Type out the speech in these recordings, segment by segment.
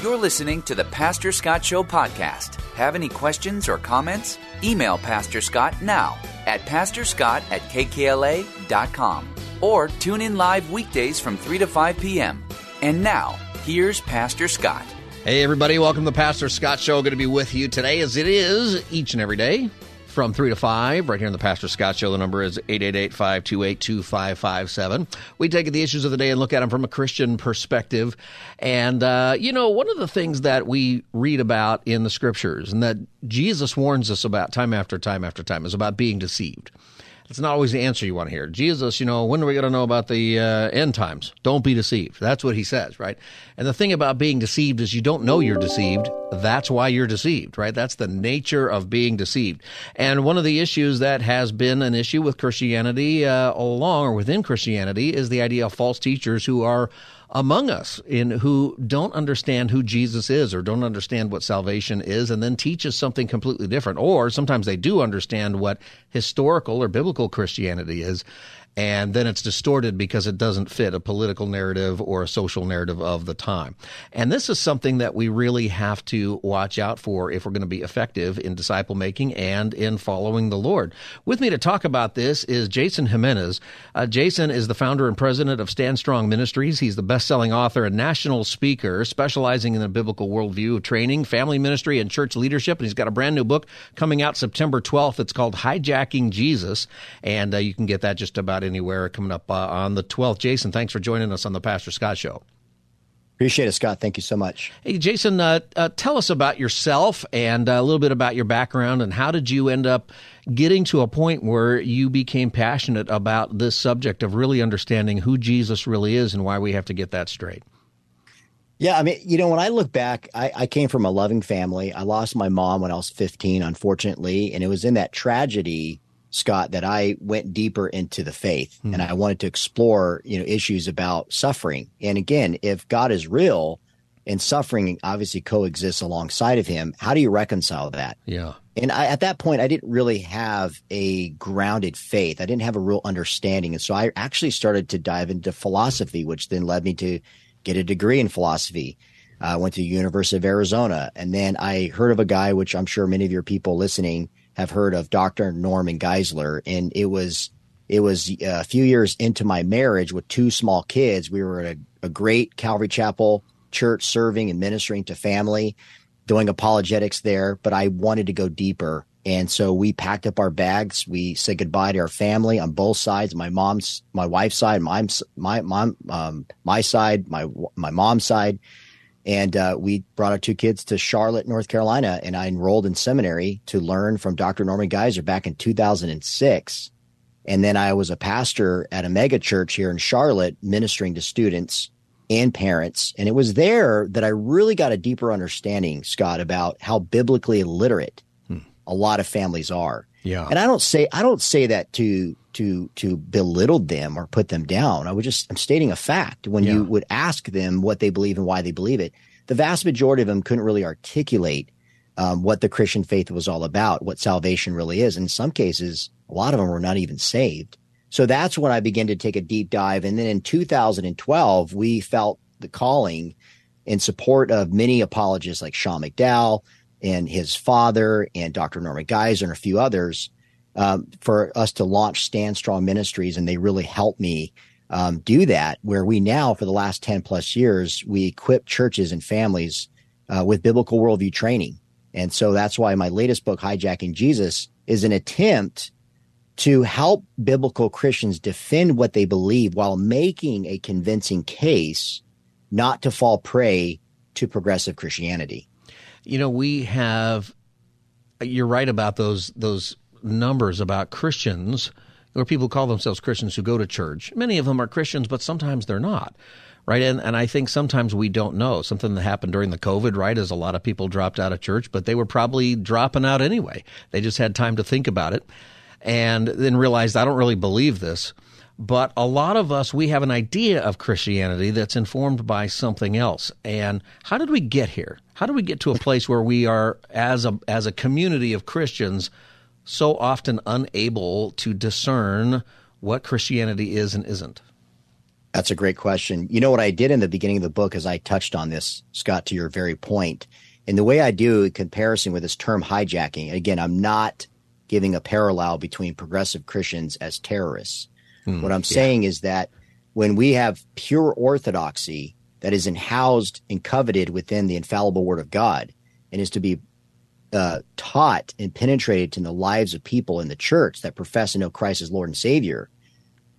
You're listening to the Pastor Scott Show podcast. Have any questions or comments? Email Pastor Scott now at pastorscott at kkla.com or tune in live weekdays from 3 to 5 p.m. And now, here's Pastor Scott. Hey, everybody, welcome to the Pastor Scott Show. Good to be with you today, as it is each and every day from 3 to 5, right here in the Pastor Scott Show. The number is 888 528 2557. We take the issues of the day and look at them from a Christian perspective. And, uh, you know, one of the things that we read about in the scriptures and that Jesus warns us about time after time after time is about being deceived. It's not always the answer you want to hear. Jesus, you know, when are we going to know about the uh, end times? Don't be deceived. That's what he says, right? And the thing about being deceived is you don't know you're deceived. That's why you're deceived, right? That's the nature of being deceived. And one of the issues that has been an issue with Christianity uh, along or within Christianity is the idea of false teachers who are among us in who don't understand who Jesus is or don't understand what salvation is and then teach us something completely different. Or sometimes they do understand what historical or biblical Christianity is and then it's distorted because it doesn't fit a political narrative or a social narrative of the time. And this is something that we really have to watch out for if we're going to be effective in disciple making and in following the Lord. With me to talk about this is Jason Jimenez. Uh, Jason is the founder and president of Stand Strong Ministries. He's the best-selling author and national speaker specializing in the biblical worldview of training, family ministry, and church leadership. And he's got a brand new book coming out September 12th. It's called Hijacking Jesus, and uh, you can get that just about anywhere coming up uh, on the 12th. Jason, thanks for joining us on the Pastor Scott Show. Appreciate it, Scott. Thank you so much. Hey, Jason, uh, uh, tell us about yourself and uh, a little bit about your background and how did you end up getting to a point where you became passionate about this subject of really understanding who Jesus really is and why we have to get that straight? Yeah, I mean, you know, when I look back, I, I, came from a loving family. I lost my mom when I was 15, unfortunately. And it was in that tragedy Scott, that I went deeper into the faith mm-hmm. and I wanted to explore, you know, issues about suffering. And again, if God is real and suffering obviously coexists alongside of him, how do you reconcile that? Yeah. And I, at that point, I didn't really have a grounded faith. I didn't have a real understanding. And so I actually started to dive into philosophy, which then led me to get a degree in philosophy. I uh, went to the University of Arizona. And then I heard of a guy, which I'm sure many of your people listening have heard of Dr. Norman Geisler. And it was, it was a few years into my marriage with two small kids. We were at a, a great Calvary Chapel church serving and ministering to family, doing apologetics there, but I wanted to go deeper. And so we packed up our bags. We said goodbye to our family on both sides, my mom's, my wife's side, my, my mom, um, my side, my, my mom's side. And uh, we brought our two kids to Charlotte, North Carolina, and I enrolled in seminary to learn from Dr. Norman Geisler back in 2006. And then I was a pastor at a mega church here in Charlotte, ministering to students and parents. And it was there that I really got a deeper understanding, Scott, about how biblically illiterate. A lot of families are. Yeah. And I don't say I don't say that to to to belittle them or put them down. I would just I'm stating a fact. When yeah. you would ask them what they believe and why they believe it, the vast majority of them couldn't really articulate um, what the Christian faith was all about, what salvation really is. In some cases, a lot of them were not even saved. So that's when I began to take a deep dive. And then in 2012, we felt the calling in support of many apologists like Sean McDowell and his father and Dr. Norman Geisler and a few others um, for us to launch Stand Strong Ministries, and they really helped me um, do that. Where we now, for the last ten plus years, we equip churches and families uh, with biblical worldview training, and so that's why my latest book, Hijacking Jesus, is an attempt to help biblical Christians defend what they believe while making a convincing case not to fall prey to progressive Christianity. You know, we have. You're right about those those numbers about Christians or people call themselves Christians who go to church. Many of them are Christians, but sometimes they're not. Right. And, and I think sometimes we don't know. Something that happened during the COVID, right, is a lot of people dropped out of church, but they were probably dropping out anyway. They just had time to think about it and then realized, I don't really believe this. But a lot of us, we have an idea of Christianity that's informed by something else. And how did we get here? How did we get to a place where we are, as a, as a community of Christians, so often unable to discern what Christianity is and isn't? That's a great question. You know what I did in the beginning of the book is I touched on this, Scott, to your very point. And the way I do in comparison with this term hijacking, again, I'm not giving a parallel between progressive Christians as terrorists. Hmm, what I'm yeah. saying is that when we have pure orthodoxy that is housed and coveted within the infallible word of God and is to be uh, taught and penetrated in the lives of people in the church that profess to know Christ as Lord and Savior.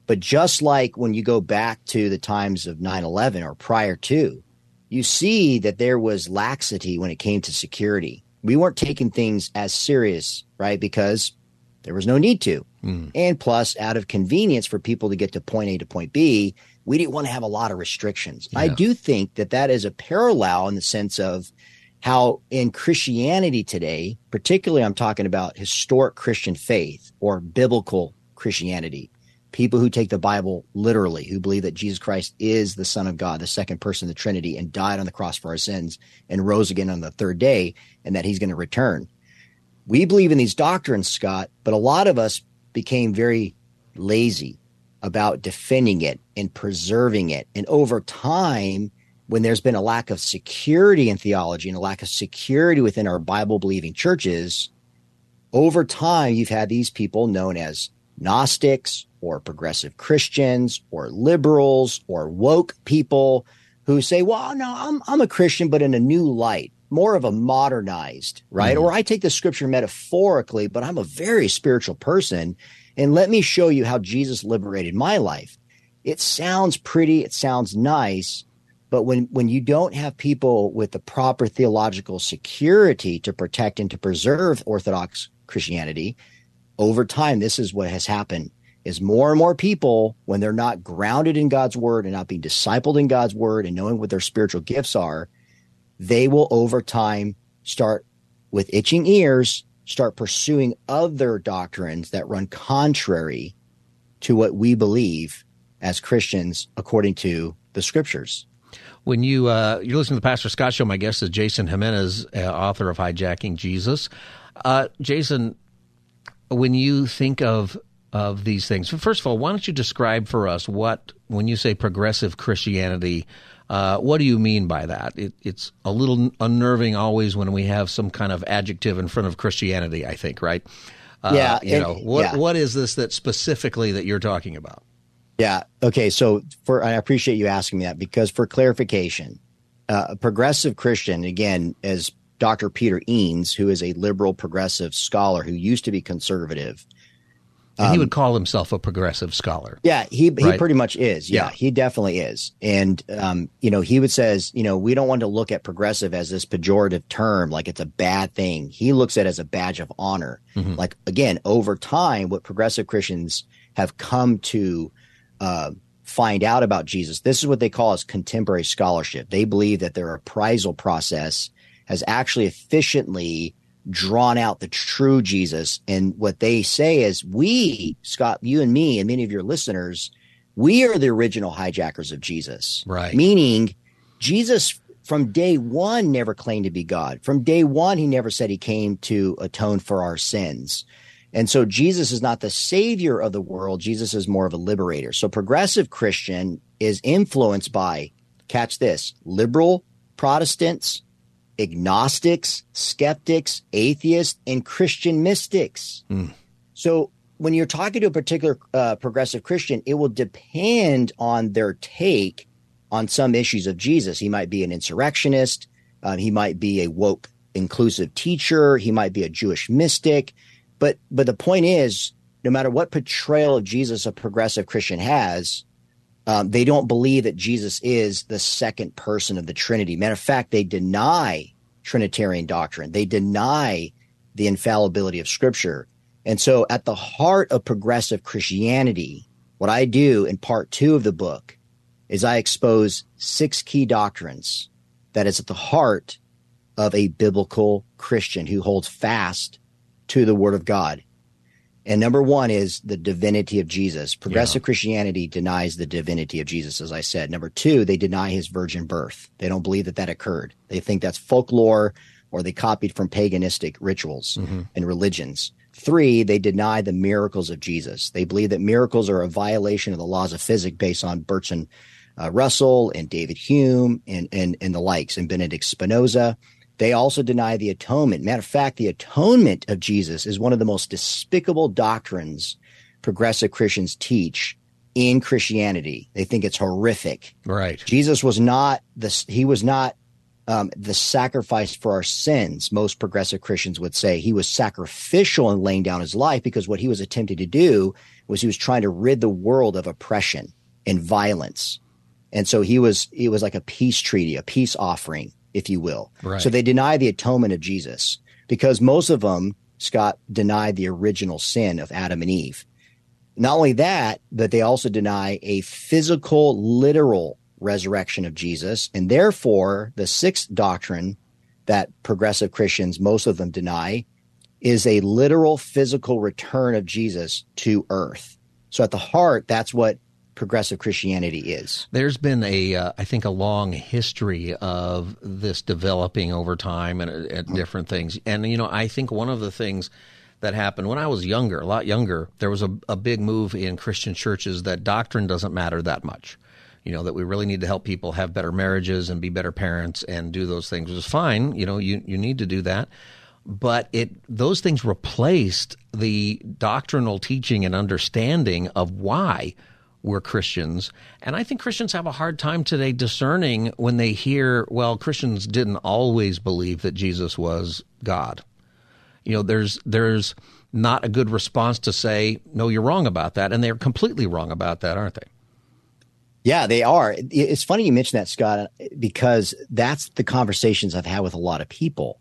But just like when you go back to the times of 9 11 or prior to, you see that there was laxity when it came to security. We weren't taking things as serious, right? Because there was no need to. Mm. And plus, out of convenience for people to get to point A to point B, we didn't want to have a lot of restrictions. Yeah. I do think that that is a parallel in the sense of how in Christianity today, particularly I'm talking about historic Christian faith or biblical Christianity, people who take the Bible literally, who believe that Jesus Christ is the Son of God, the second person of the Trinity, and died on the cross for our sins and rose again on the third day, and that he's going to return. We believe in these doctrines, Scott, but a lot of us became very lazy about defending it and preserving it. And over time, when there's been a lack of security in theology and a lack of security within our Bible believing churches, over time, you've had these people known as Gnostics or progressive Christians or liberals or woke people who say, well, no, I'm, I'm a Christian, but in a new light, more of a modernized, right? Mm. Or I take the scripture metaphorically, but I'm a very spiritual person. And let me show you how Jesus liberated my life. It sounds pretty, it sounds nice, but when, when you don't have people with the proper theological security to protect and to preserve Orthodox Christianity, over time, this is what has happened is more and more people, when they're not grounded in God's word and not being discipled in God's word and knowing what their spiritual gifts are, they will over time start with itching ears start pursuing other doctrines that run contrary to what we believe as Christians according to the scriptures. When you uh, you're listening to the Pastor Scott Show, my guest is Jason Jimenez, uh, author of Hijacking Jesus. Uh, Jason, when you think of of these things, first of all, why don't you describe for us what when you say progressive Christianity? Uh, what do you mean by that? It, it's a little unnerving always when we have some kind of adjective in front of Christianity. I think, right? Uh, yeah. You know what? Yeah. What is this that specifically that you're talking about? Yeah. Okay. So for I appreciate you asking me that because for clarification, uh, a progressive Christian, again, as Dr. Peter Enns, who is a liberal progressive scholar who used to be conservative, and he would um, call himself a progressive scholar. Yeah, he right? he pretty much is. Yeah, yeah. he definitely is. And um, you know, he would says, you know, we don't want to look at progressive as this pejorative term, like it's a bad thing. He looks at it as a badge of honor. Mm-hmm. Like again, over time, what progressive Christians have come to uh, find out about Jesus, this is what they call as contemporary scholarship. They believe that their appraisal process has actually efficiently drawn out the true Jesus. And what they say is, we, Scott, you and me, and many of your listeners, we are the original hijackers of Jesus. Right. Meaning, Jesus from day one never claimed to be God. From day one, he never said he came to atone for our sins. And so Jesus is not the savior of the world. Jesus is more of a liberator. So progressive Christian is influenced by, catch this, liberal Protestants, agnostics, skeptics, atheists, and Christian mystics. Mm. So when you're talking to a particular uh, progressive Christian, it will depend on their take on some issues of Jesus. He might be an insurrectionist. Uh, he might be a woke inclusive teacher. He might be a Jewish mystic. But but the point is, no matter what portrayal of Jesus a progressive Christian has, um, they don't believe that Jesus is the second person of the Trinity. Matter of fact, they deny Trinitarian doctrine. They deny the infallibility of Scripture. And so, at the heart of progressive Christianity, what I do in part two of the book is I expose six key doctrines that is at the heart of a biblical Christian who holds fast to the Word of God. And number one is the divinity of Jesus. Progressive yeah. Christianity denies the divinity of Jesus, as I said. Number two, they deny his virgin birth. They don't believe that that occurred. They think that's folklore or they copied from paganistic rituals mm-hmm. and religions. Three, they deny the miracles of Jesus. They believe that miracles are a violation of the laws of physics based on Bertrand uh, Russell and David Hume and, and, and the likes and Benedict Spinoza. They also deny the atonement. Matter of fact, the atonement of Jesus is one of the most despicable doctrines progressive Christians teach in Christianity. They think it's horrific. Right. Jesus was not the he was not um, the sacrifice for our sins. Most progressive Christians would say he was sacrificial in laying down his life because what he was attempting to do was he was trying to rid the world of oppression and violence. And so he was it was like a peace treaty, a peace offering, if you will. Right. So they deny the atonement of Jesus because most of them, Scott, denied the original sin of Adam and Eve. Not only that, but they also deny a physical, literal resurrection of Jesus. And therefore, the sixth doctrine that progressive Christians, most of them deny, is a literal physical return of Jesus to earth. So at the heart, that's what progressive Christianity is. There's been a, uh, I think, a long history of this developing over time and, and mm-hmm. different things. And, you know, I think one of the things that happened when I was younger, a lot younger, there was a, a big move in Christian churches that doctrine doesn't matter that much. You know, that we really need to help people have better marriages and be better parents and do those things, which is fine. You know, you, you need to do that. But it those things replaced the doctrinal teaching and understanding of why we're Christians. And I think Christians have a hard time today discerning when they hear, well, Christians didn't always believe that Jesus was God you know, there's there's not a good response to say, no, you're wrong about that, and they're completely wrong about that, aren't they? Yeah, they are. It's funny you mention that, Scott, because that's the conversations I've had with a lot of people.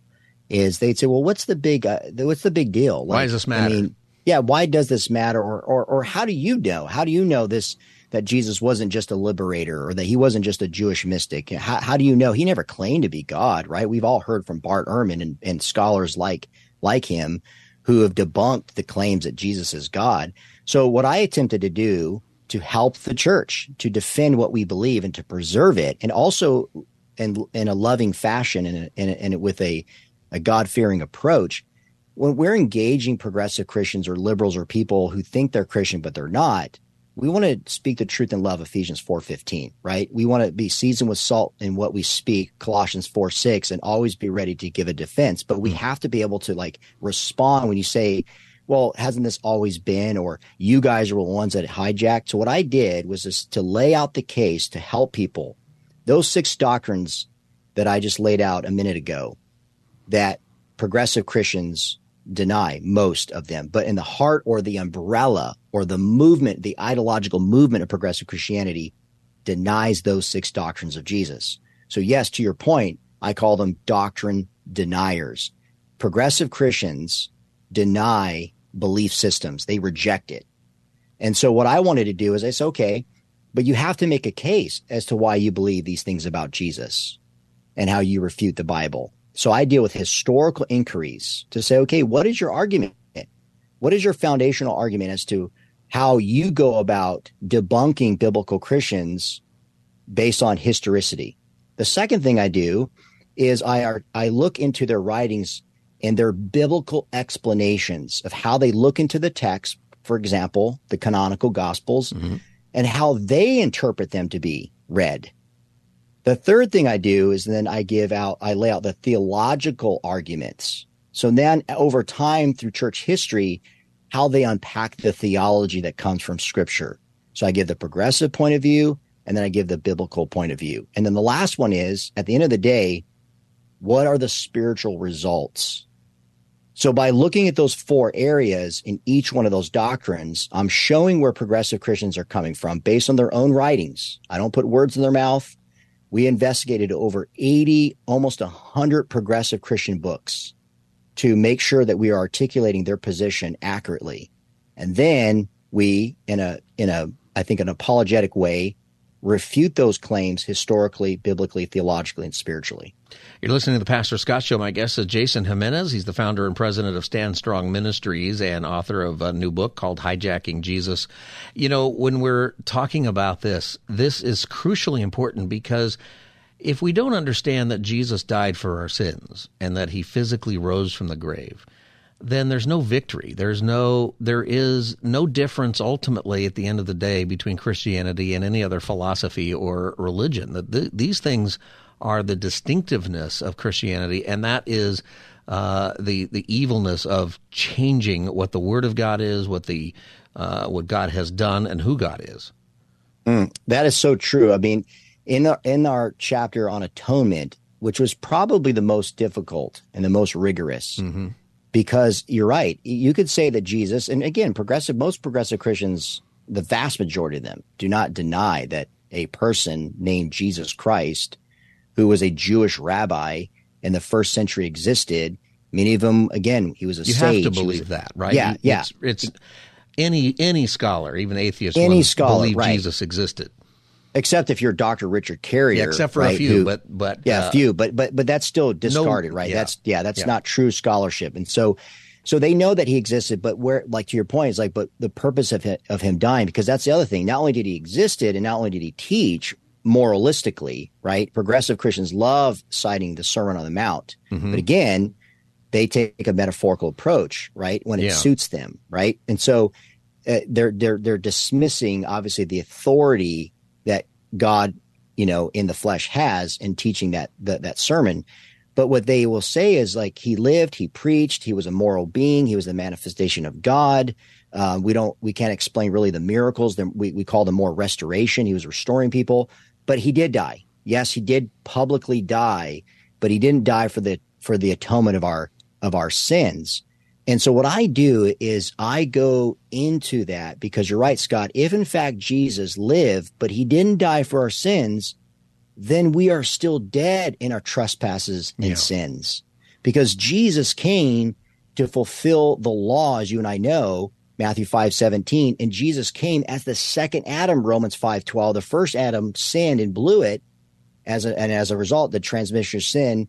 Is they'd say, "Well, what's the big uh, what's the big deal? Like, why does this matter? I mean, yeah, why does this matter? Or, or or how do you know? How do you know this that Jesus wasn't just a liberator or that he wasn't just a Jewish mystic? How, how do you know he never claimed to be God? Right? We've all heard from Bart Ehrman and, and scholars like like him who have debunked the claims that Jesus is God. So what I attempted to do to help the church to defend what we believe and to preserve it and also in, in a loving fashion and, and, and with a, a God fearing approach. When we're engaging progressive Christians or liberals or people who think they're Christian, but they're not, we want to speak the truth in love ephesians 4.15 right? We want to be seasoned with salt in what we speak colossians 4 6 and always be ready to give a defense. But we hmm. have to be able to like respond when you say well hasn't this always been or you guys are the ones that hijacked? So what i did was just to lay out the case to help people. Those six doctrines that i just laid out a minute ago that progressive christians deny most of them, but in the heart or the umbrella or the movement, the ideological movement of progressive Christianity denies those six doctrines of Jesus. So, yes, to your point, I call them doctrine deniers. Progressive Christians deny belief systems, they reject it. And so, what I wanted to do is I said, okay, but you have to make a case as to why you believe these things about Jesus and how you refute the Bible. So I deal with historical inquiries to say, okay, what is your argument? What is your foundational argument as to how you go about debunking biblical Christians based on historicity? The second thing I do is I I look into their writings and their biblical explanations of how they look into the text, for example, the canonical gospels, mm-hmm. and how they interpret them to be read. The third thing I do is then I give out, I lay out the theological arguments. So then over time through church history, how they unpack the theology that comes from scripture. So I give the progressive point of view and then I give the biblical point of view. And then the last one is at the end of the day, what are the spiritual results? So by looking at those four areas in each one of those doctrines, I'm showing where progressive Christians are coming from based on their own writings. I don't put words in their mouth we investigated over 80, almost 100 progressive Christian books to make sure that we are articulating their position accurately. And then we, in a, in a, I think, an apologetic way, refute those claims historically, biblically, theologically, and spiritually. You're listening to the Pastor Scott Show. My guest is Jason Jimenez. He's the founder and president of Stand Strong Ministries and author of a new book called Hijacking Jesus. You know, when we're talking about this, this is crucially important because if we don't understand that Jesus died for our sins and that he physically rose from the grave, then there's no victory. There's no there is no difference ultimately at the end of the day between Christianity and any other philosophy or religion. That the, these things are the distinctiveness of Christianity, and that is uh, the the evilness of changing what the Word of God is, what the uh, what God has done, and who God is. Mm, that is so true. I mean, in our, in our chapter on atonement, which was probably the most difficult and the most rigorous, mm-hmm. Because you're right. You could say that Jesus, and again, progressive, most progressive Christians, the vast majority of them, do not deny that a person named Jesus Christ, who was a Jewish rabbi in the first century, existed. Many of them, again, he was a you sage. have to believe was, that, right? Yeah, yeah. It's, it's any any scholar, even atheist, any scholar, believe right. Jesus existed except if you're Dr. Richard Carrier, yeah, except for right, a few, who, but but yeah, uh, a few, but but but that's still discarded, no, right? Yeah, that's yeah, that's yeah. not true scholarship, and so so they know that he existed, but where like to your point is like, but the purpose of him, of him dying because that's the other thing. Not only did he existed, and not only did he teach moralistically, right? Progressive Christians love citing the Sermon on the Mount, mm-hmm. but again, they take a metaphorical approach, right, when it suits them, right, and so. Uh, they're they're they're dismissing obviously the authority God, you know, in the flesh has in teaching that that, that sermon. But what they will say is like he lived, he preached, he was a moral being, he was the manifestation of God. Uh, we don't, we can't explain really the miracles. We we call them more restoration. He was restoring people, but he did die. Yes, he did publicly die, but he didn't die for the for the atonement of our of our sins. And so what I do is I go into that because you're right, Scott. If in fact Jesus lived, but he didn't die for our sins, then we are still dead in our trespasses and yeah. sins because Jesus came to fulfill the law, as you and I know, Matthew 5 17. And Jesus came as the second Adam, Romans 5 12. The first Adam sinned and blew it. As a, and as a result, the transmission of sin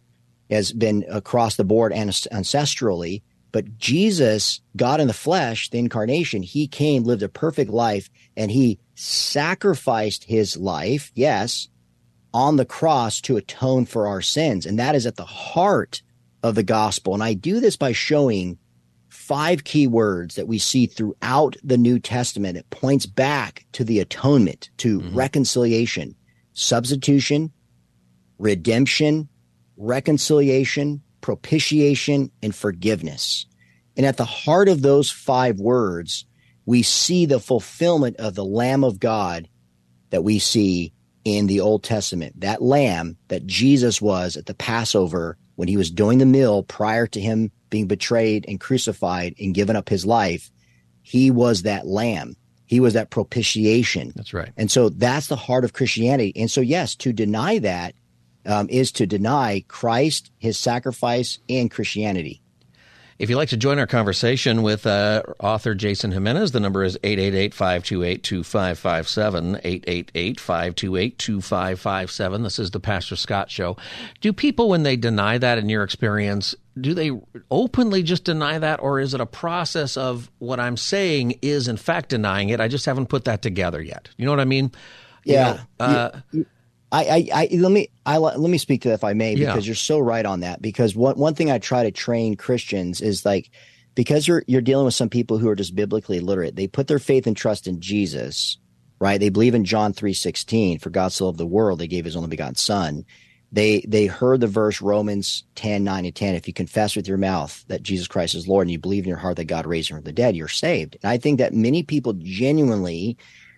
has been across the board and ancestrally. But Jesus, God in the flesh, the incarnation, he came, lived a perfect life, and he sacrificed his life, yes, on the cross to atone for our sins. And that is at the heart of the gospel. And I do this by showing five key words that we see throughout the New Testament. It points back to the atonement, to mm-hmm. reconciliation, substitution, redemption, reconciliation, propitiation, and forgiveness. And at the heart of those five words, we see the fulfillment of the Lamb of God that we see in the Old Testament. That lamb that Jesus was at the Passover when he was doing the meal prior to him being betrayed and crucified and given up his life, he was that lamb. He was that propitiation. That's right. And so that's the heart of Christianity. And so, yes, to deny that um, is to deny Christ, his sacrifice, and Christianity. If you'd like to join our conversation with uh, author Jason Jimenez, the number is 888 528 2557. 888 528 2557. This is the Pastor Scott Show. Do people, when they deny that in your experience, do they openly just deny that, or is it a process of what I'm saying is in fact denying it? I just haven't put that together yet. You know what I mean? Yeah. You know, uh, you, I, I, I, let me I let me speak to that if I may because yeah. you're so right on that. Because one one thing I try to train Christians is like because you're you're dealing with some people who are just biblically illiterate they put their faith and trust in Jesus right? They believe in John 3:16 for God so loved the world they gave his only begotten son. They they heard the verse Romans 10 9 and 10 if you confess with your mouth that Jesus Christ is Lord and you believe in your heart that God raised him from the dead you're saved. And I think that many people genuinely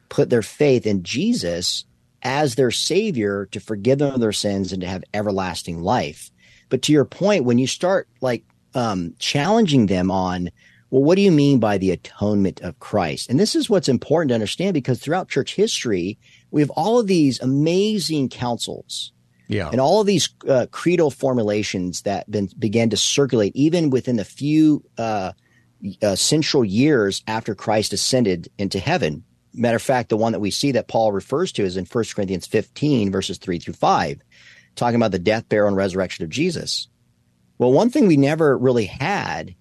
put their faith in Jesus as their savior to forgive them of their sins and to have everlasting life. But to your point, when you start like um, challenging them on, well, what do you mean by the atonement of Christ? And this is what's important to understand because throughout church history, we have all of these amazing councils. Yeah. And all of these uh, creedal formulations that been, began to circulate even within the few uh, uh, central years after Christ ascended into heaven. Matter of fact, the one that we see that Paul refers to is in 1 Corinthians 15, verses 3 through 5, talking about the death, burial, and resurrection of Jesus. Well, one thing we never really had,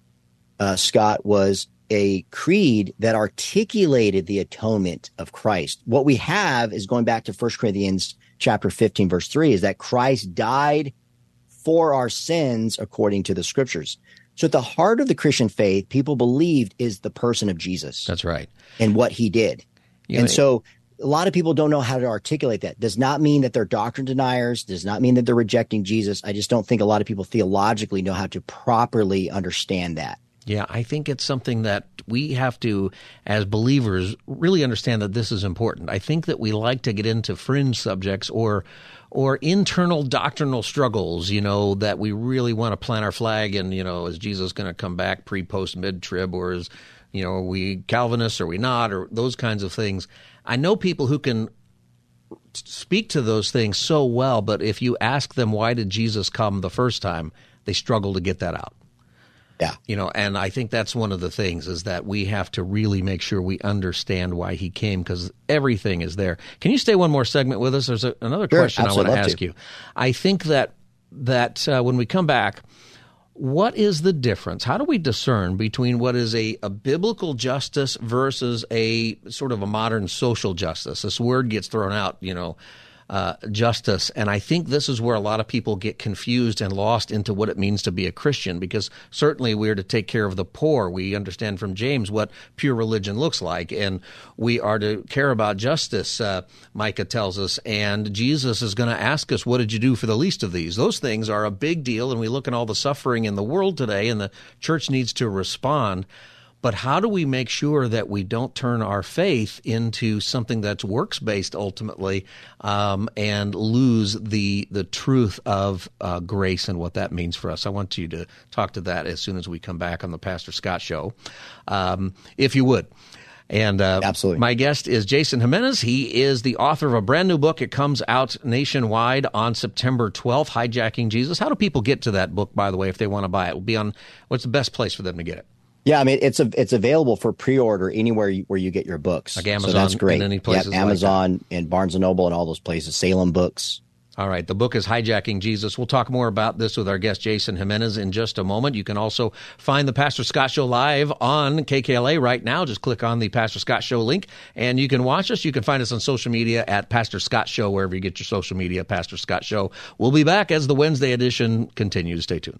uh, Scott, was a creed that articulated the atonement of Christ. What we have is going back to 1 Corinthians chapter 15, verse 3, is that Christ died for our sins according to the scriptures. So at the heart of the Christian faith, people believed is the person of Jesus. That's right. And what he did. You and so a lot of people don't know how to articulate that. Does not mean that they're doctrine deniers, does not mean that they're rejecting Jesus. I just don't think a lot of people theologically know how to properly understand that. Yeah, I think it's something that we have to, as believers, really understand that this is important. I think that we like to get into fringe subjects or or internal doctrinal struggles, you know, that we really want to plant our flag in, you know, is Jesus going to come back pre, post, mid trib, or is, you know, are we Calvinists, or are we not, or those kinds of things. I know people who can speak to those things so well, but if you ask them why did Jesus come the first time, they struggle to get that out. Yeah. You know, and I think that's one of the things is that we have to really make sure we understand why he came because everything is there. Can you stay one more segment with us? There's a, another Sure, question I want to ask you. I think that that uh, when we come back, what is the difference? How do we discern between what is a, a biblical justice versus a sort of a modern social justice? This word gets thrown out, you know, uh, justice. And I think this is where a lot of people get confused and lost into what it means to be a Christian because certainly we're to take care of the poor. We understand from James what pure religion looks like, and we are to care about justice, uh, Micah tells us. And Jesus is going to ask us, What did you do for the least of these? Those things are a big deal, and we look at all the suffering in the world today, and the church needs to respond. But how do we make sure that we don't turn our faith into something that's works based ultimately, um, and lose the the truth of uh, grace and what that means for us? I want you to talk to that as soon as we come back on the Pastor Scott Show, um, if you would. And uh, Absolutely. my guest is Jason Jimenez. He is the author of a brand new book. It comes out nationwide on September 12th, Hijacking Jesus. How do people get to that book, by the way, if they want to buy it? It will be on what's the best place for them to get it? Yeah, I mean it's a, it's available for pre-order anywhere you, where you get your books. Like so Amazon that's great. and any places Yep, like Amazon and Barnes and Noble and all those places. Salem Books. All right. The book is Hijacking Jesus. We'll talk more about this with our guest, Jason Jimenez, in just a moment. You can also find the Pastor Scott Show live on KKLA right now. Just click on the Pastor Scott Show link and you can watch us. You can find us on social media at Pastor Scott Show, wherever you get your social media, Pastor Scott Show. We'll be back as the Wednesday edition continues. Stay tuned.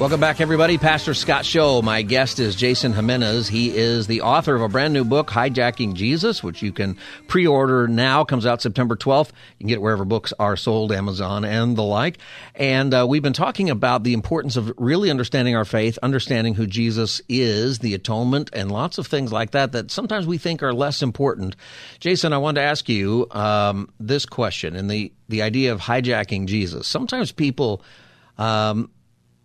Welcome back, everybody. Pastor Scott Show. My guest is Jason Jimenez. He is the author of a brand new book, Hijacking Jesus, which you can pre order now. Comes out September 12th. You can get it wherever books are sold, Amazon and the like. And uh, we've been talking about the importance of really understanding our faith, understanding who Jesus is, the atonement, and lots of things like that that sometimes we think are less important. Jason, I wanted to ask you um, this question and the, the idea of hijacking Jesus. Sometimes people. Um,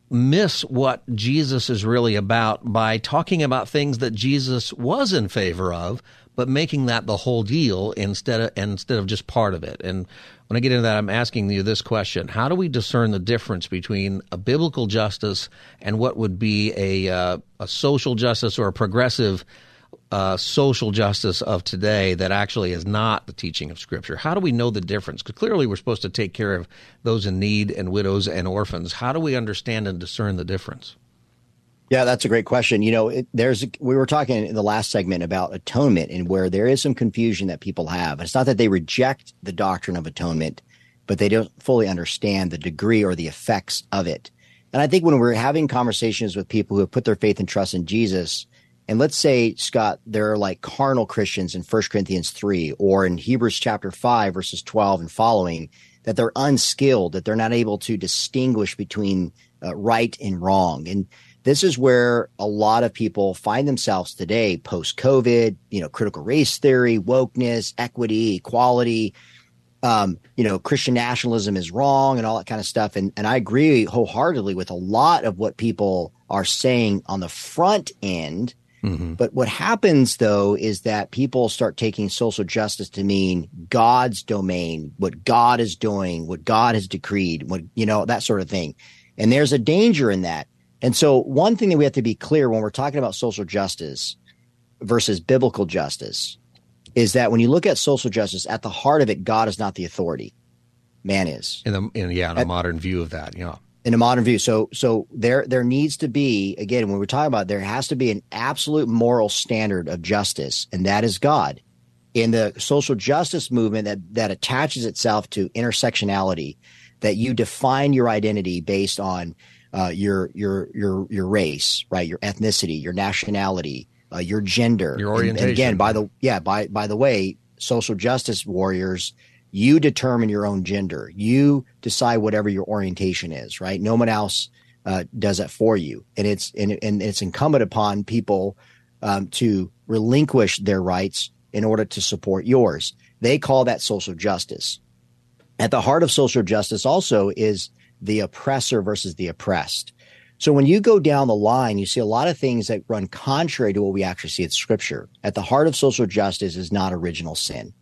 miss what Jesus is really about by talking about things that Jesus was in favor of, but making that the whole deal instead of instead of just part of it. And when I get into that, I'm asking you this question: How do we discern the difference between a biblical justice and what would be a uh, a social justice or a progressive uh, social justice of today that actually is not the teaching of Scripture? How do we know the difference? Because clearly we're supposed to take care of those in need and widows and orphans. How do we understand and discern the difference? Yeah, that's a great question. You know, it, there's we were talking in the last segment about atonement and where there is some confusion that people have. It's not that they reject the doctrine of atonement, but they don't fully understand the degree or the effects of it. And I think when we're having conversations with people who have put their faith and trust in Jesus, and let's say, Scott, they're like carnal Christians in 1 Corinthians 3 or in Hebrews chapter 5, verses 12 and following, that they're unskilled, that they're not able to distinguish between uh, right and wrong. And this is where a lot of people find themselves today post COVID, you know, critical race theory, wokeness, equity, equality. Um, you know, Christian nationalism is wrong and all that kind of stuff. And and I agree wholeheartedly with a lot of what people are saying on the front end. Mm-hmm. But what happens though is that people start taking social justice to mean God's domain, what God is doing, what God has decreed, what you know, that sort of thing. And there's a danger in that. And so one thing that we have to be clear when we're talking about social justice versus biblical justice is that when you look at social justice, at the heart of it, God is not the authority. Man is. In the in, yeah, in a modern view of that, yeah. In a modern view. So so there there needs to be again when we're talking about there has to be an absolute moral standard of justice, and that is God. In the social justice movement that that attaches itself to intersectionality, that you define your identity based on uh, your your your your race, right? Your ethnicity, your nationality, uh, your gender, your orientation. And, and again, by the yeah, by by the way, social justice warriors you determine your own gender. You decide whatever your orientation is, right? No one else uh, does that for you, and it's and, and it's incumbent upon people um, to relinquish their rights in order to support yours. They call that social justice. At the heart of social justice also is the oppressor versus the oppressed. So when you go down the line, you see a lot of things that run contrary to what we actually see in scripture. At the heart of social justice is not original sin.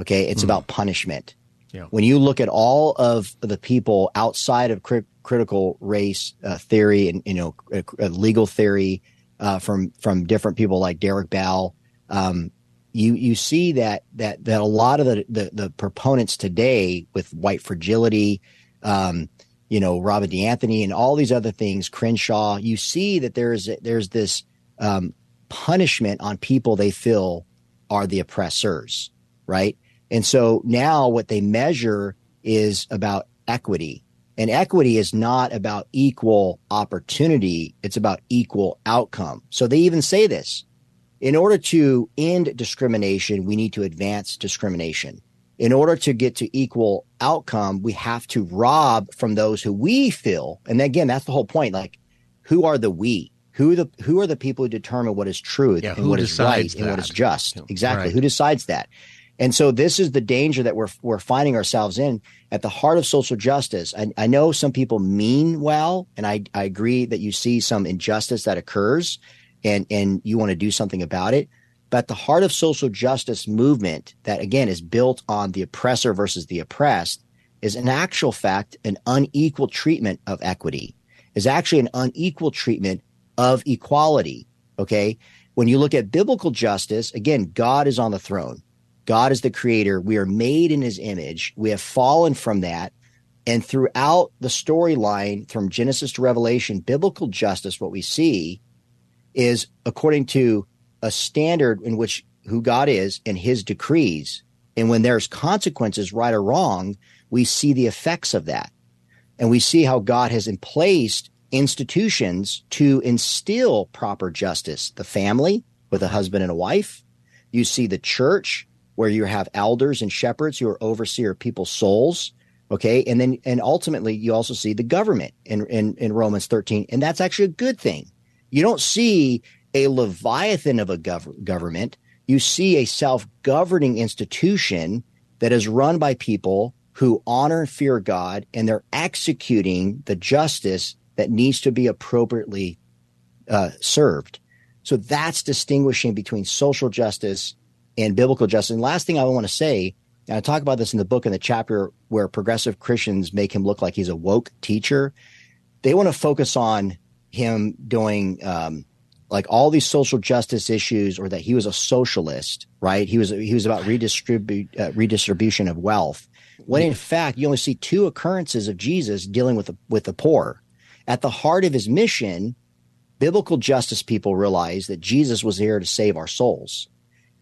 Okay. It's mm. about punishment. Yeah. When you look at all of the people outside of cri- critical race uh, theory and, you know, uh, uh, legal theory uh, from, from different people like Derek Bell, um, you, you see that, that, that a lot of the, the, the proponents today with white fragility, um, you know, Robin DiAngelo and all these other things, Crenshaw, you see that there's, there's this, um, punishment on people they feel are the oppressors, right? And so now what they measure is about equity. And equity is not about equal opportunity, it's about equal outcome. So they even say this in order to end discrimination, we need to advance discrimination. In order to get to equal outcome, we have to rob from those who we feel. And again, that's the whole point. Like, who are the we? Who are the who are the people who determine what is truth yeah, and what is right that? and what is just? Exactly. Right. Who decides that? And so this is the danger that we're we're finding ourselves in at the heart of social justice. I, I know some people mean well, and I, I agree that you see some injustice that occurs and and you want to do something about it. But the heart of social justice movement that again is built on the oppressor versus the oppressed is in actual fact an unequal treatment of equity, is actually an unequal treatment of equality. Okay. When you look at biblical justice, again, God is on the throne. God is the creator. We are made in his image. We have fallen from that. And throughout the storyline from Genesis to Revelation, biblical justice, what we see is according to a standard in which who God is and his decrees. And when there's consequences, right or wrong, we see the effects of that. And we see how God has placed institutions to instill proper justice. The family with a husband and a wife. You see the church where you have elders and shepherds who are overseer of people's souls. Okay. And then, and ultimately you also see the government in, in, in Romans 13. And that's actually a good thing. You don't see a Leviathan of a gov- government. You see a self governing institution that is run by people who honor and fear God and they're executing the justice that needs to be appropriately uh, served. So that's distinguishing between social justice and biblical justice. And last thing I want to say, and I talk about this in the book in the chapter where progressive Christians make him look like he's a woke teacher. They want to focus on him doing um, like all these social justice issues, or that he was a socialist, right? He was he was about redistribute uh, redistribution of wealth. When in fact, you only see two occurrences of Jesus dealing with the, with the poor. At the heart of his mission, biblical justice people realize that Jesus was here to save our souls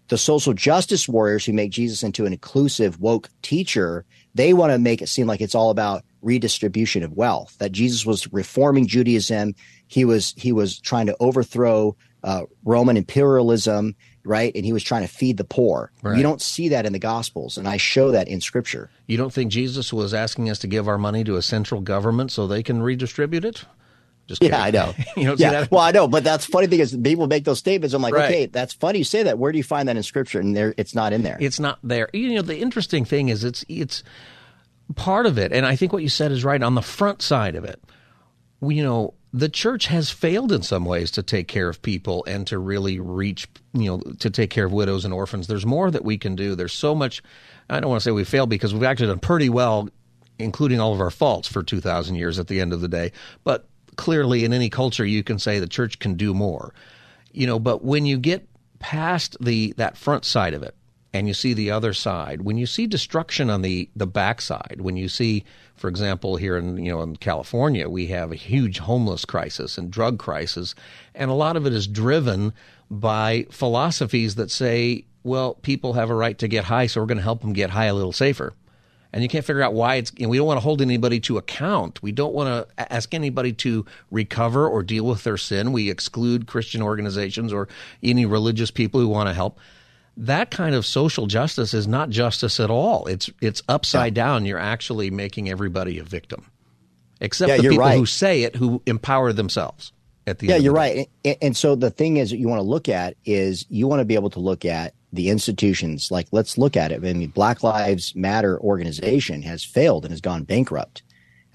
the social justice warriors who make Jesus into an inclusive woke teacher, they want to make it seem like it's all about redistribution of wealth. That Jesus was reforming Judaism, he was he was trying to overthrow uh, Roman imperialism, right? And he was trying to feed the poor. Right. You don't see that in the Gospels, and I show that in Scripture. You don't think Jesus was asking us to give our money to a central government so they can redistribute it? Just yeah, I know. you know, yeah. Well, I know, but that's funny because people make those statements. I'm like, right. okay, that's funny you say that. Where do you find that in Scripture? And there, it's not in there. It's not there. You know, the interesting thing is, it's it's part of it, and I think what you said is right. On the front side of it, we, you know, the church has failed in some ways to take care of people and to really reach, you know, to take care of widows and orphans. There's more that we can do. There's so much. I don't want to say we failed because we've actually done pretty well including all of our faults for 2,000 years at the end of the day. But clearly in any culture you can say the church can do more. You know, but when you get past the that front side of it and you see the other side, when you see destruction on the the backside, when you see, for example, here in you know in California, we have a huge homeless crisis and drug crisis, and a lot of it is driven by philosophies that say, well, people have a right to get high, so we're going to help them get high a little safer. And you can't figure out why it's. Know, we don't want to hold anybody to account. We don't want to ask anybody to recover or deal with their sin. We exclude Christian organizations or any religious people who want to help that kind of social justice is not justice at all. It's it's upside yeah. down. You're actually making everybody a victim, except yeah, the people right. who say it, who empower themselves. At the yeah, you're right. And, and so the thing is, that you want to look at is you want to be able to look at the institutions. Like, let's look at it. I mean, Black Lives Matter organization has failed and has gone bankrupt.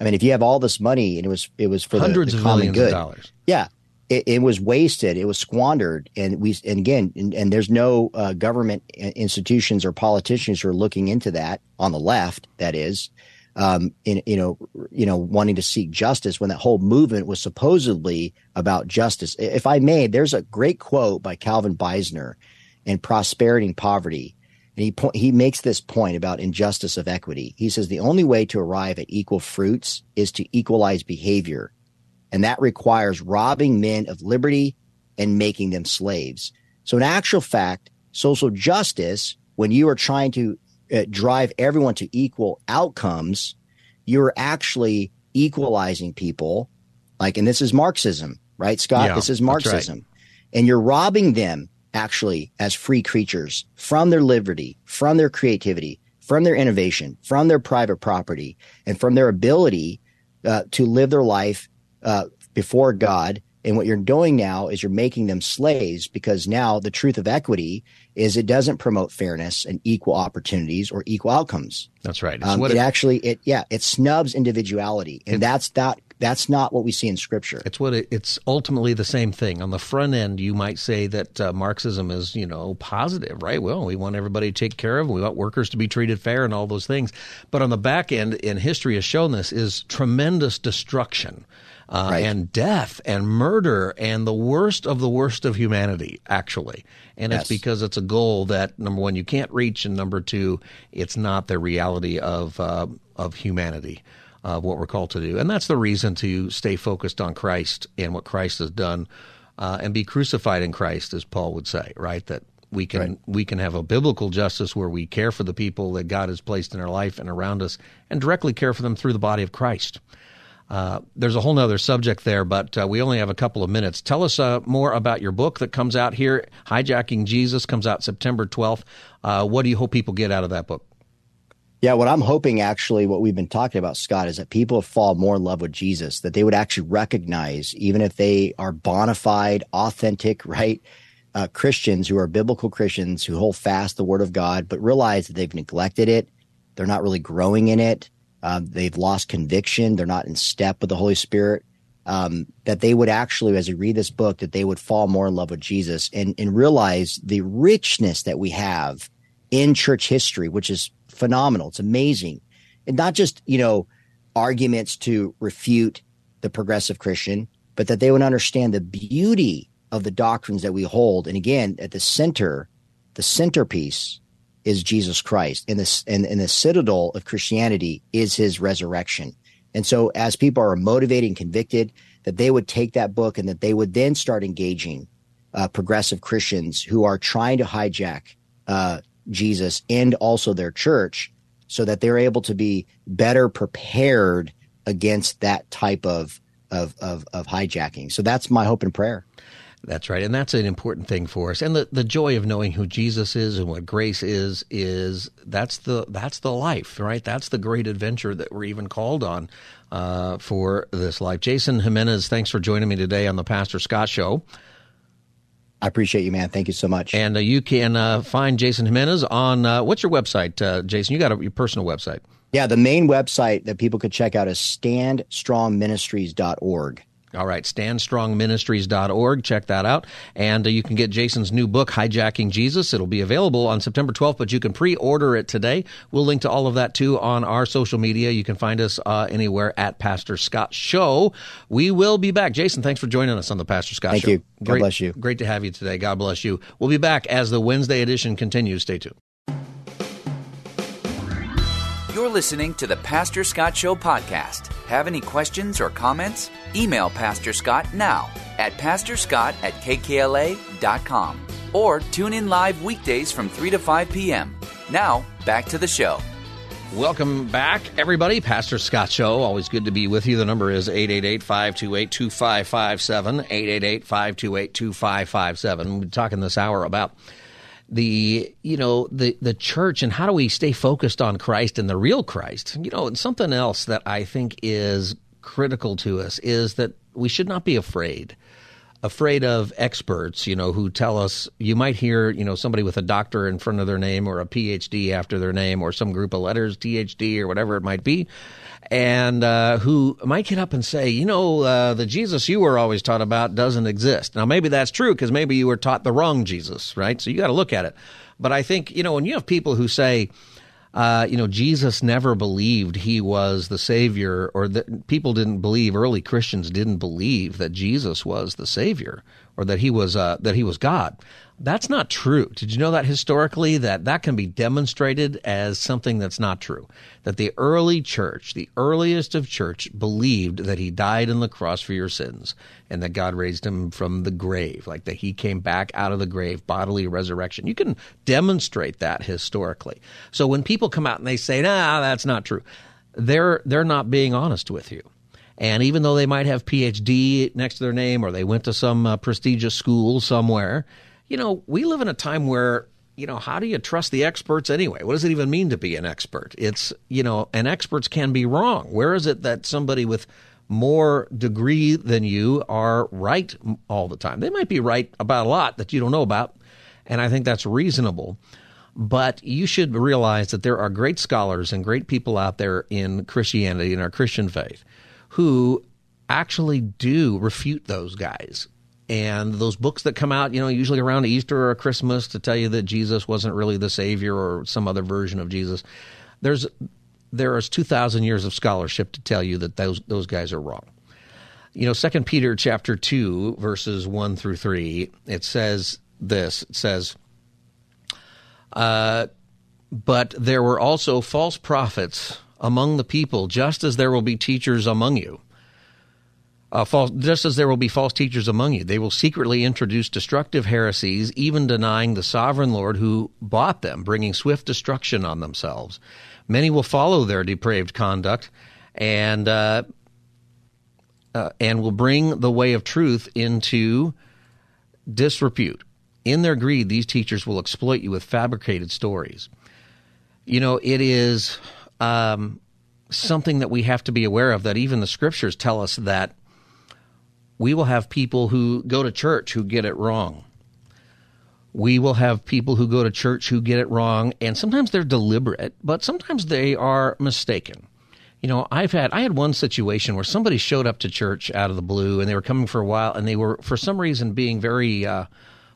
I mean, if you have all this money and it was it was for hundreds the, the of common millions good, of dollars. Yeah, it, it, was wasted. It was squandered, and we and again, and, and there's no uh, government institutions or politicians who are looking into that on the left. That is, um, in you know, you know, wanting to seek justice when that whole movement was supposedly about justice. If I may, there's a great quote by Calvin Beisner in Prosperity and Poverty. And he po- he makes this point about injustice of equity. He says the only way to arrive at equal fruits is to equalize behavior and that requires robbing men of liberty and making them slaves. So, in actual fact, social justice, when you are trying to uh, drive everyone to equal outcomes, you're actually equalizing people. Like, and this is Marxism, right, Scott? Yeah, this is Marxism. Right. And you're robbing them actually as free creatures from their liberty, from their creativity, from their innovation, from their private property, and from their ability uh, to live their life uh, before God. And what you're doing now is you're making them slaves because now the truth of equity is it doesn't promote fairness and equal opportunities or equal outcomes. That's right. Um, it, it, actually it yeah it snubs individuality, and that's that that's not what we see in scripture. It's what it, it's ultimately the same thing. On the front end, you might say that uh, Marxism is you know positive, right? Well, we want everybody to take care of, we want workers to be treated fair, and all those things. But on the back end, and history has shown this, is tremendous destruction uh, right. and death and murder and the worst of the worst of humanity, actually. And yes. it's because it's a goal that number one you can't reach, and number two, it's not the reality of uh, of humanity. Of what we're called to do, and that's the reason to stay focused on Christ and what Christ has done, uh, and be crucified in Christ, as Paul would say, right? That we can right. we can have a biblical justice where we care for the people that God has placed in our life and around us, and directly care for them through the body of Christ. Uh, there's a whole other subject there, but uh, we only have a couple of minutes. Tell us uh, more about your book that comes out here. Hijacking Jesus comes out September 12th. Uh, what do you hope people get out of that book? Yeah, what I'm hoping actually, what we've been talking about, Scott, is that people fall more in love with Jesus, that they would actually recognize, even if they are bona fide, authentic, right? Uh, Christians who are biblical Christians who hold fast the word of God, but realize that they've neglected it. They're not really growing in it um, they've lost conviction, they're not in step with the Holy Spirit. Um, that they would actually, as you read this book, that they would fall more in love with Jesus and, and realize the richness that we have in church history, which is phenomenal. It's amazing. And not just, you know, arguments to refute the progressive Christian, but that they would understand the beauty of the doctrines that we hold. And again, at the center, the centerpiece is Jesus Christ, and this and, and the citadel of Christianity is His resurrection. And so, as people are motivated and convicted, that they would take that book and that they would then start engaging uh, progressive Christians who are trying to hijack uh, Jesus and also their church, so that they're able to be better prepared against that type of of, of, of hijacking. So that's my hope and prayer. That's right. And that's an important thing for us. And the, the joy of knowing who Jesus is and what grace is, is that's the, that's the life, right? That's the great adventure that we're even called on uh, for this life. Jason Jimenez, thanks for joining me today on the Pastor Scott Show. I appreciate you, man. Thank you so much. And uh, you can uh, find Jason Jimenez on uh, what's your website, uh, Jason? You got a, your personal website. Yeah, the main website that people could check out is standstrongministries.org. All right, standstrongministries.org. Check that out. And uh, you can get Jason's new book, Hijacking Jesus. It'll be available on September 12th, but you can pre order it today. We'll link to all of that too on our social media. You can find us uh, anywhere at Pastor Scott Show. We will be back. Jason, thanks for joining us on the Pastor Scott Thank Show. Thank you. God great, bless you. Great to have you today. God bless you. We'll be back as the Wednesday edition continues. Stay tuned. You're listening to the Pastor Scott Show podcast. Have any questions or comments? Email Pastor Scott now at pastorscott at kkla.com or tune in live weekdays from 3 to 5 p.m. Now, back to the show. Welcome back, everybody. Pastor Scott Show. Always good to be with you. The number is 888 528 2557. 888 528 2557. We're talking this hour about the you know the the church and how do we stay focused on Christ and the real Christ? You know and something else that I think is critical to us is that we should not be afraid afraid of experts you know who tell us you might hear you know somebody with a doctor in front of their name or a PhD after their name or some group of letters THD or whatever it might be and uh, who might get up and say, you know, uh, the Jesus you were always taught about doesn't exist. Now, maybe that's true because maybe you were taught the wrong Jesus, right? So you got to look at it. But I think, you know, when you have people who say, uh, you know, Jesus never believed he was the Savior, or that people didn't believe, early Christians didn't believe that Jesus was the Savior or that he was uh, that he was God. That's not true. Did you know that historically that that can be demonstrated as something that's not true? That the early church, the earliest of church, believed that he died on the cross for your sins and that God raised him from the grave, like that he came back out of the grave, bodily resurrection. You can demonstrate that historically. So when people come out and they say, "Nah, that's not true," they're they're not being honest with you. And even though they might have PhD next to their name or they went to some uh, prestigious school somewhere, you know, we live in a time where you know, how do you trust the experts anyway? What does it even mean to be an expert? It's, you know, and experts can be wrong. Where is it that somebody with more degree than you are right all the time? They might be right about a lot that you don't know about, and I think that's reasonable. But you should realize that there are great scholars and great people out there in Christianity and our Christian faith who actually do refute those guys and those books that come out, you know, usually around Easter or Christmas to tell you that Jesus wasn't really the Savior or some other version of Jesus. There's there is two thousand years of scholarship to tell you that those those guys are wrong. You know, Second Peter chapter two verses one through three, it says this. It says, uh, "But there were also false prophets among the people, just as there will be teachers among you." Uh, false, just as there will be false teachers among you, they will secretly introduce destructive heresies, even denying the sovereign Lord who bought them, bringing swift destruction on themselves. Many will follow their depraved conduct, and uh, uh, and will bring the way of truth into disrepute. In their greed, these teachers will exploit you with fabricated stories. You know, it is um, something that we have to be aware of. That even the scriptures tell us that we will have people who go to church who get it wrong. We will have people who go to church who get it wrong, and sometimes they're deliberate, but sometimes they are mistaken. You know, I've had I had one situation where somebody showed up to church out of the blue, and they were coming for a while, and they were for some reason being very uh,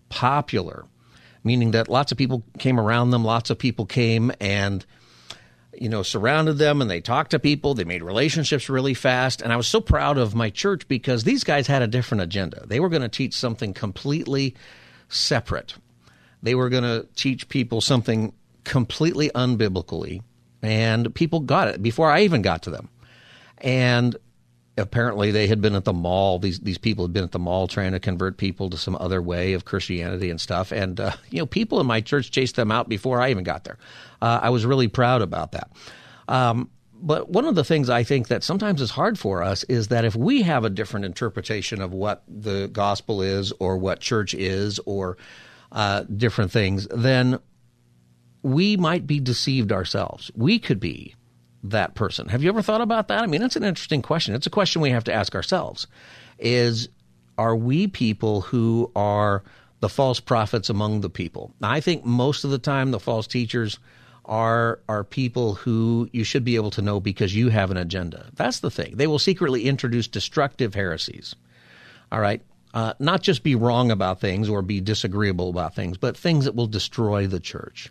popular, meaning that lots of people came around them, lots of people came and you know, surrounded them and they talked to people. They made relationships really fast. And I was so proud of my church because these guys had a different agenda. They were going to teach something completely separate. They were going to teach people something completely unbiblically. And people got it before I even got to them. And apparently they had been at the mall. These these people had been at the mall trying to convert people to some other way of Christianity and stuff. And uh, you know, people in my church chased them out before I even got there. Uh, I was really proud about that. Um, but one of the things I think that sometimes is hard for us is that if we have a different interpretation of what the gospel is or what church is or uh, different things, then we might be deceived ourselves. We could be that person. Have you ever thought about that? I mean, that's an interesting question. It's a question we have to ask ourselves. Is are we people who are the false prophets among the people? I think most of the time the false teachers are are people who you should be able to know because you have an agenda. That's the thing. They will secretly introduce destructive heresies. All right. Uh, not just be wrong about things or be disagreeable about things, but things that will destroy the church.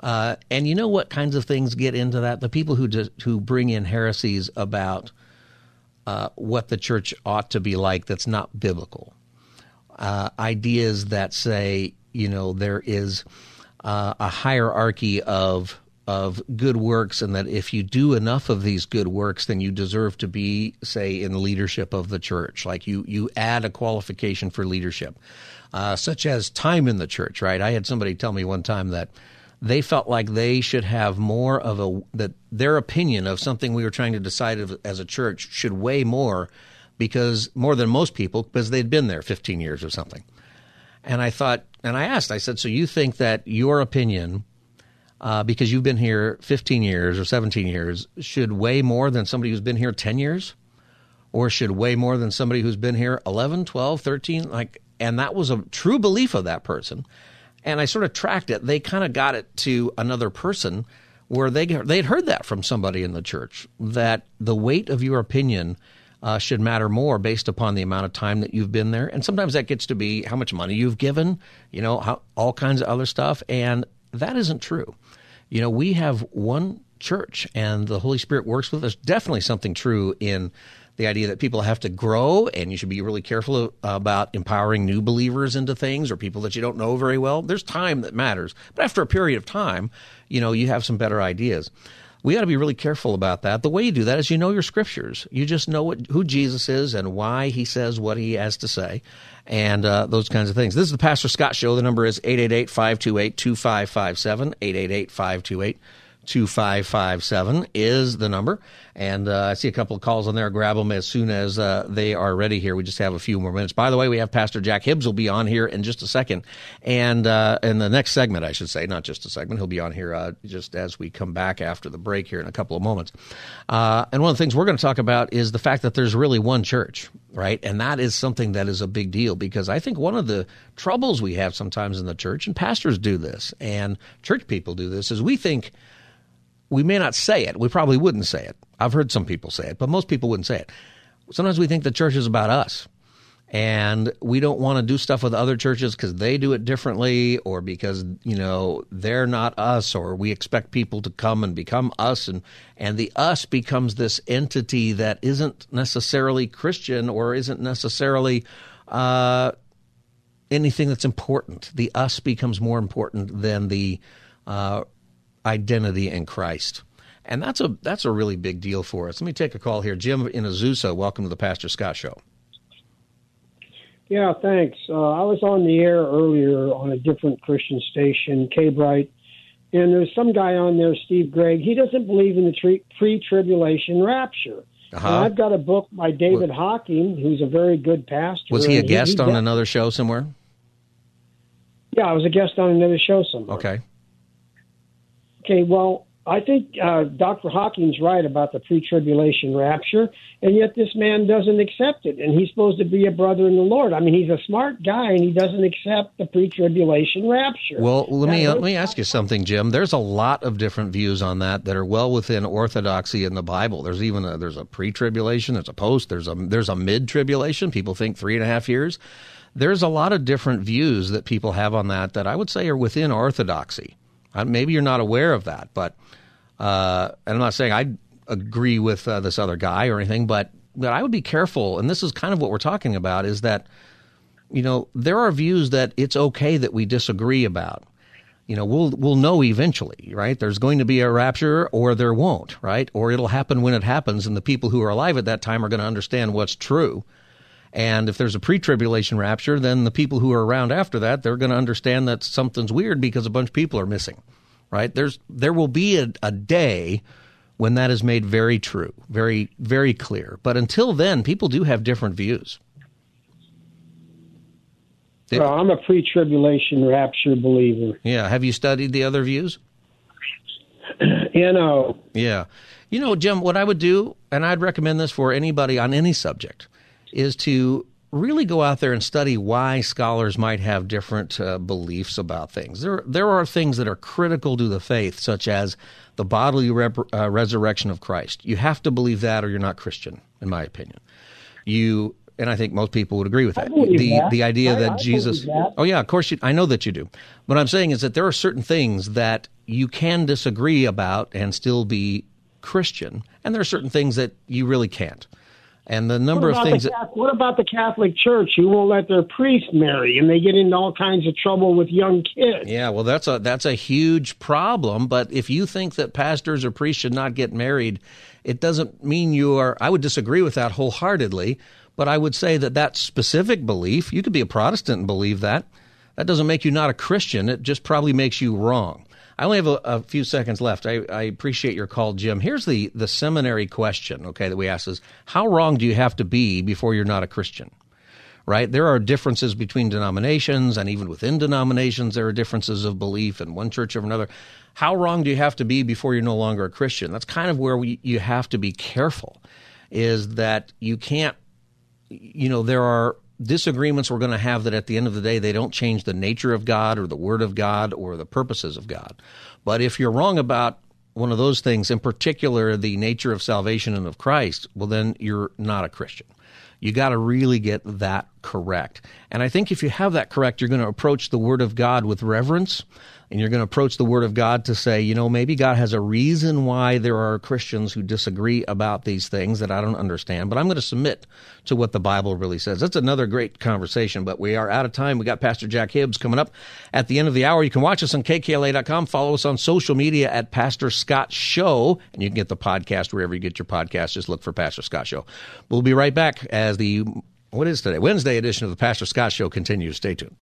Uh, and you know what kinds of things get into that? The people who do, who bring in heresies about uh, what the church ought to be like that's not biblical. Uh, ideas that say, you know, there is uh, a hierarchy of of good works, and that if you do enough of these good works, then you deserve to be, say, in leadership of the church. Like you, you add a qualification for leadership, uh, such as time in the church. Right? I had somebody tell me one time that they felt like they should have more of a that their opinion of something we were trying to decide as a church should weigh more because more than most people because they'd been there 15 years or something. And I thought, and I asked, I said, so you think that your opinion, uh, because you've been here 15 years or 17 years, should weigh more than somebody who's been here 10 years? Or should weigh more than somebody who's been here 11, 12, 13? Like, and that was a true belief of that person and I sort of tracked it. They kind of got it to another person where they they'd heard that from somebody in the church that the weight of your opinion uh, should matter more based upon the amount of time that you've been there, and sometimes that gets to be how much money you've given, you know, how, all kinds of other stuff, and that isn't true. You know, we have one church, and the Holy Spirit works with us. Definitely something true in the idea that people have to grow and you should be really careful about empowering new believers into things or people that you don't know very well. There's time that matters. But after a period of time, you know, you have some better ideas. We got to be really careful about that. The way you do that is you know your scriptures. You just know what, who Jesus is and why he says what he has to say and uh, those kinds of things. This is the Pastor Scott Show. The number is 888 528 2557. 888 528 2557 is the number. And uh, I see a couple of calls on there. Grab them as soon as uh, they are ready here. We just have a few more minutes. By the way, we have Pastor Jack Hibbs will be on here in just a second. And uh, in the next segment, I should say, not just a segment, he'll be on here uh, just as we come back after the break here in a couple of moments. Uh, and one of the things we're going to talk about is the fact that there's really one church, right? And that is something that is a big deal because I think one of the troubles we have sometimes in the church, and pastors do this, and church people do this, is we think – we may not say it. We probably wouldn't say it. I've heard some people say it, but most people wouldn't say it. Sometimes we think the church is about us. And we don't want to do stuff with other churches because they do it differently or because, you know, they're not us or we expect people to come and become us. And, and the us becomes this entity that isn't necessarily Christian or isn't necessarily uh, anything that's important. The us becomes more important than the uh, identity in Christ. And that's a that's a really big deal for us. Let me take a call here. Jim in Azusa, welcome to the Pastor Scott Show. Yeah, thanks. Uh, I was on the air earlier on a different Christian station, K Bright, and there's some guy on there, Steve Gregg. He doesn't believe in the pre tribulation rapture. Uh-huh. I've got a book by David Hocking, who's a very good pastor. Was he a guest he, he on another show somewhere? Yeah, I was a guest on another show somewhere. Okay. Okay, well, I think uh, Dr. Hocking's right about the pre tribulation rapture, and yet this man doesn't accept it. And he's supposed to be a brother in the Lord. I mean, he's a smart guy, and he doesn't accept the pre tribulation rapture. Well, let me, let me ask you something, Jim. There's a lot of different views on that that are well within orthodoxy in the Bible. There's even a, there's a pre tribulation, there's a post, there's a, there's a mid tribulation. People think three and a half years. There's a lot of different views that people have on that that I would say are within orthodoxy. Maybe you're not aware of that, but uh, and I'm not saying I agree with uh, this other guy or anything, but but I would be careful. And this is kind of what we're talking about: is that you know there are views that it's okay that we disagree about. You know, we'll we'll know eventually, right? There's going to be a rapture, or there won't, right? Or it'll happen when it happens, and the people who are alive at that time are going to understand what's true. And if there's a pre-tribulation rapture, then the people who are around after that, they're going to understand that something's weird because a bunch of people are missing. Right? There's there will be a, a day when that is made very true, very very clear. But until then, people do have different views. Well, I'm a pre-tribulation rapture believer. Yeah. Have you studied the other views? you know. Yeah. You know, Jim, what I would do, and I'd recommend this for anybody on any subject, is to really go out there and study why scholars might have different uh, beliefs about things. There, there are things that are critical to the faith, such as the bodily rep- uh, resurrection of Christ. You have to believe that, or you're not Christian, in my opinion. You and I think most people would agree with that. the that. the idea I, that I Jesus. That. Oh yeah, of course you, I know that you do. What I'm saying is that there are certain things that you can disagree about and still be Christian, and there are certain things that you really can't. And the number of things. The, that, what about the Catholic Church who won't let their priest marry, and they get into all kinds of trouble with young kids? Yeah, well, that's a that's a huge problem. But if you think that pastors or priests should not get married, it doesn't mean you are. I would disagree with that wholeheartedly. But I would say that that specific belief, you could be a Protestant and believe that. That doesn't make you not a Christian. It just probably makes you wrong. I only have a, a, few seconds left. I, I, appreciate your call, Jim. Here's the, the seminary question, okay, that we ask is how wrong do you have to be before you're not a Christian? Right? There are differences between denominations, and even within denominations, there are differences of belief in one church over another. How wrong do you have to be before you're no longer a Christian? That's kind of where we, you have to be careful, is that you can't, you know, there are disagreements we're going to have that at the end of the day they don't change the nature of God or the word of God or the purposes of God. But if you're wrong about one of those things, in particular the nature of salvation and of Christ, well then you're not a Christian. You got to really get that correct. And I think if you have that correct, you're going to approach the word of God with reverence and you're going to approach the Word of God to say, you know, maybe God has a reason why there are Christians who disagree about these things that I don't understand, but I'm going to submit to what the Bible really says. That's another great conversation, but we are out of time. We got Pastor Jack Hibbs coming up at the end of the hour. You can watch us on kkla.com, follow us on social media at Pastor Scott Show, and you can get the podcast wherever you get your podcast. Just look for Pastor Scott Show. We'll be right back as the what is today? Wednesday edition of the Pastor Scott Show continues. Stay tuned.